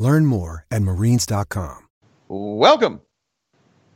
Learn more at marines.com. Welcome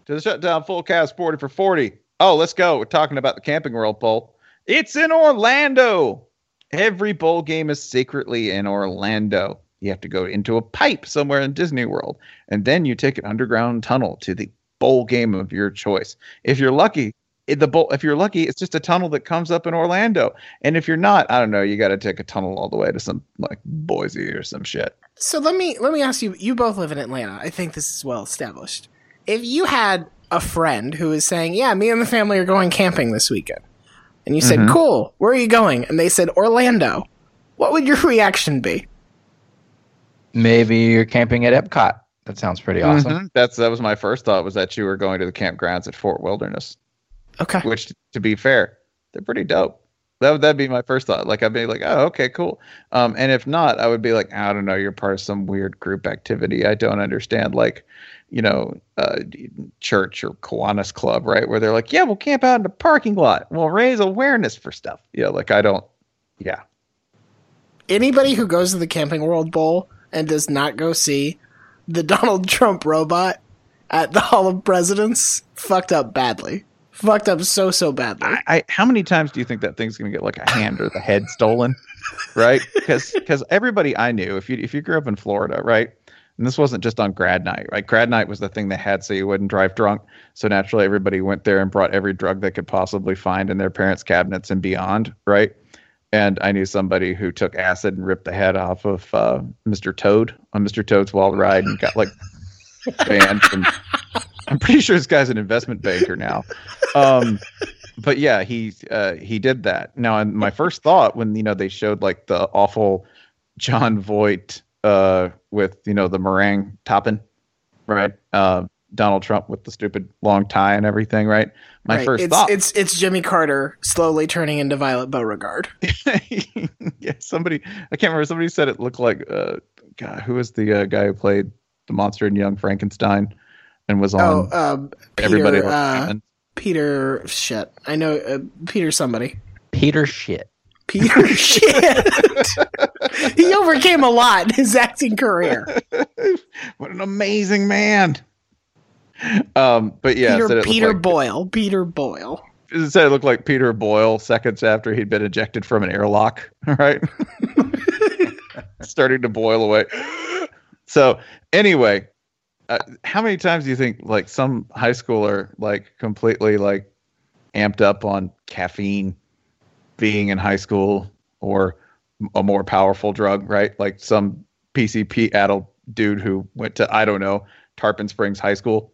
to the Shutdown Full Cast 40 for 40. Oh, let's go. We're talking about the Camping World Bowl. It's in Orlando. Every bowl game is secretly in Orlando. You have to go into a pipe somewhere in Disney World, and then you take an underground tunnel to the bowl game of your choice. If you're lucky, the bowl, if you're lucky, it's just a tunnel that comes up in Orlando. And if you're not, I don't know, you got to take a tunnel all the way to some like Boise or some shit. So let me let me ask you. You both live in Atlanta. I think this is well established. If you had a friend who is saying, "Yeah, me and the family are going camping this weekend," and you said, Mhm. "Cool, where are you going?" and they said Orlando, what would your reaction be? Maybe you're camping at Epcot. That sounds pretty awesome. Mhm. That's that was my first thought was that you were going to the campgrounds at Fort Wilderness. Okay. which to be fair, they're pretty dope. That would that'd be my first thought. Like I'd be like, oh, okay, cool. Um, and if not, I would be like, I don't know, you're part of some weird group activity. I don't understand. Like, you know, uh, church or Kiwanis Club, right? Where they're like, yeah, we'll camp out in the parking lot. We'll raise awareness for stuff. Yeah, like I don't. Yeah, Anybody who goes to the Camping World Bowl and does not go see the Donald Trump robot at the Hall of Presidents fucked up badly. Fucked up so so badly. I, I how many times do you think that thing's gonna get like a hand or the head stolen? Right? Because because everybody I knew, if you if you grew up in Florida, right? And this wasn't just on grad night, right? Grad night was the thing they had so you wouldn't drive drunk. So naturally everybody went there and brought every drug they could possibly find in their parents' cabinets and beyond, right? And I knew somebody who took acid and ripped the head off of uh, Mr. Toad on Mr. Toad's Wild Ride and got like banned from I'm pretty sure this guy's an investment banker now. Um, but yeah, he uh, he did that. Now, and my first thought when you know they showed like the awful Jon Voight uh, with you know the meringue topping, right? Uh, Donald Trump with the stupid long tie and everything, right? My Right, first it's, thought, It's it's Jimmy Carter slowly turning into Violet Beauregarde. yeah, somebody I can't remember. Somebody said it looked like uh, God, who was the uh, guy who played the monster in Young Frankenstein and was on Oh, um, Peter, everybody. Uh, Peter shit. I know uh, Peter somebody. Peter shit. Peter shit. he overcame a lot in his acting career. what an amazing man. Um, but yeah, Peter said Peter like, Boyle. Peter Boyle. it said it looked like Peter Boyle seconds after he'd been ejected from an airlock, right? Starting to boil away. So anyway, uh, how many times do you think like some high schooler like completely like amped up on caffeine being in high school or a more powerful drug, right? Like some PCP adult dude who went to I don't know Tarpon Springs High School,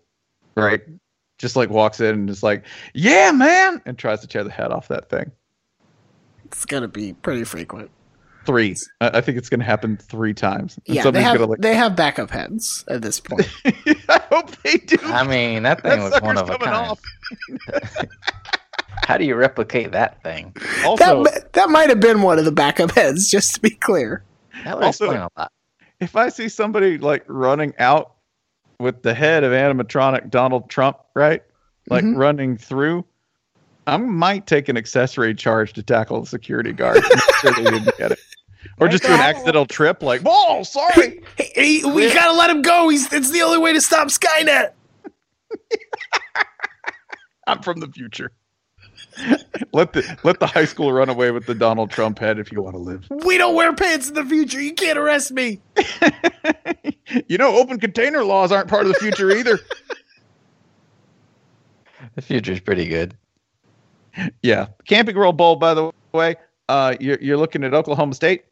right? Just like walks in and just like, yeah, man, and tries to tear the head off that thing. It's gonna be pretty frequent. Three. I, I think it's going to happen three times. And Yeah, they have like, they have backup heads at this point. I hope they do. I mean, that thing that was one of a kind. off. How do you replicate that thing? Also, that that might have been one of the backup heads, just to be clear. That would Also- explain a lot. if I see somebody like running out with the head of animatronic Donald Trump, right? Like Mhm. running through, I might take an accessory charge to tackle the security guard. Make sure they didn't get it. Or just do an accidental trip, like, whoa, sorry. Hey, hey, we gotta let him go. He's it's the only way to stop Skynet. I'm from the future. let the let the high school run away with the Donald Trump head if you want to live. We don't wear pants in the future. You can't arrest me. You know, open container laws aren't part of the future either. The future's pretty good. Yeah, Camping World Bowl. By the way, uh, you're you're looking at Oklahoma State.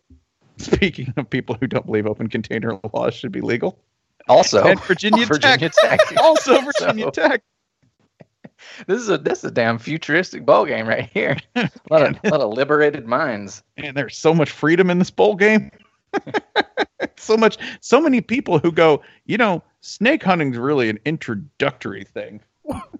Speaking of people who don't believe open container laws should be legal, Also, and Virginia, Virginia Tech, Tech. also Virginia So- Tech. This is a this is a damn futuristic bowl game right here. A lot of, lot of liberated minds. And there's so much freedom in this bowl game. so much, so many people who go, you know, snake hunting's really an introductory thing.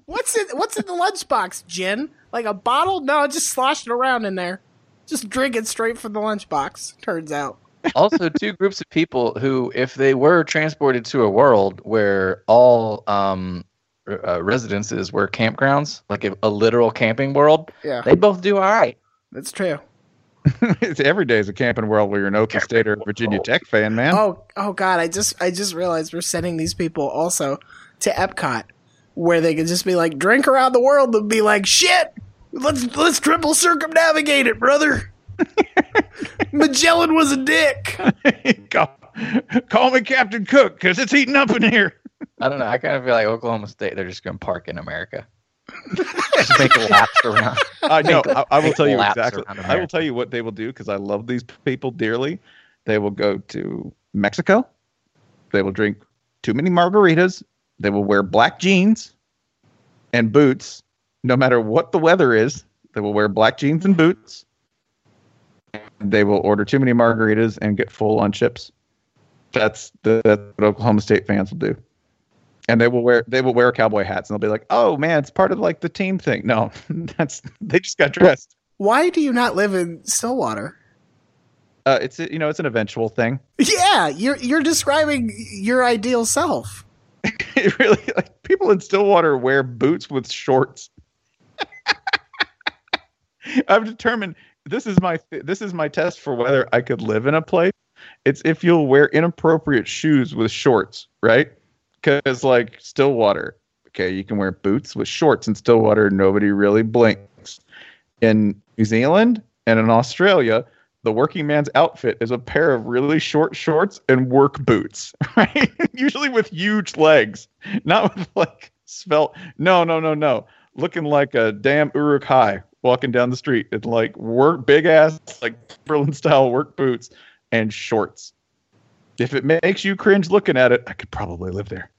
What's in What's in the lunchbox, Jen? Like a bottle? No, just sloshing around in there. Just drink it straight from the lunchbox. Turns out. Also, two groups of people who, if they were transported to a world where all um, uh, residences were campgrounds, like a, a literal camping world, Yeah, they both do all right. that's true. it's every day is a camping world where you're an Open State or Virginia Tech fan, man. Oh, oh God! I just, I just realized we're sending these people also to Epcot, where they could just be like, drink around the world and be like, shit. Let's let's triple circumnavigate it, brother. Magellan was a dick. call, call me Captain Cook because it's heating up in here. I don't know. I kind of feel like Oklahoma State, they're just going to park in America. just make laps around. I know. I, I will tell you exactly. I will tell you what they will do because I love these people dearly. They will go to Mexico. They will drink too many margaritas. They will wear black jeans and boots, no matter what the weather is. They will wear black jeans and boots. They will order too many margaritas and get full on chips. That's the, that's what Oklahoma State fans will do. And they will wear they will wear cowboy hats and they'll be like, "Oh man, it's part of like the team thing." No, that's they just got dressed. Why do you not live in Stillwater? Uh, it's you know it's an eventual thing. Yeah, you're you're describing your ideal self. It really like people in Stillwater wear boots with shorts. I've determined this is my this is my test for whether I could live in a place. It's if you'll wear inappropriate shoes with shorts, right? Because like Stillwater, okay, you can wear boots with shorts in Stillwater. Nobody really blinks. In New Zealand and in Australia, the working man's outfit is a pair of really short shorts and work boots, right? Usually with huge legs, not with like svelte. No, no, no, no. Looking like a damn Uruk Hai walking down the street in like work big ass like Berlin style work boots and shorts. If it makes you cringe looking at it, I could probably live there.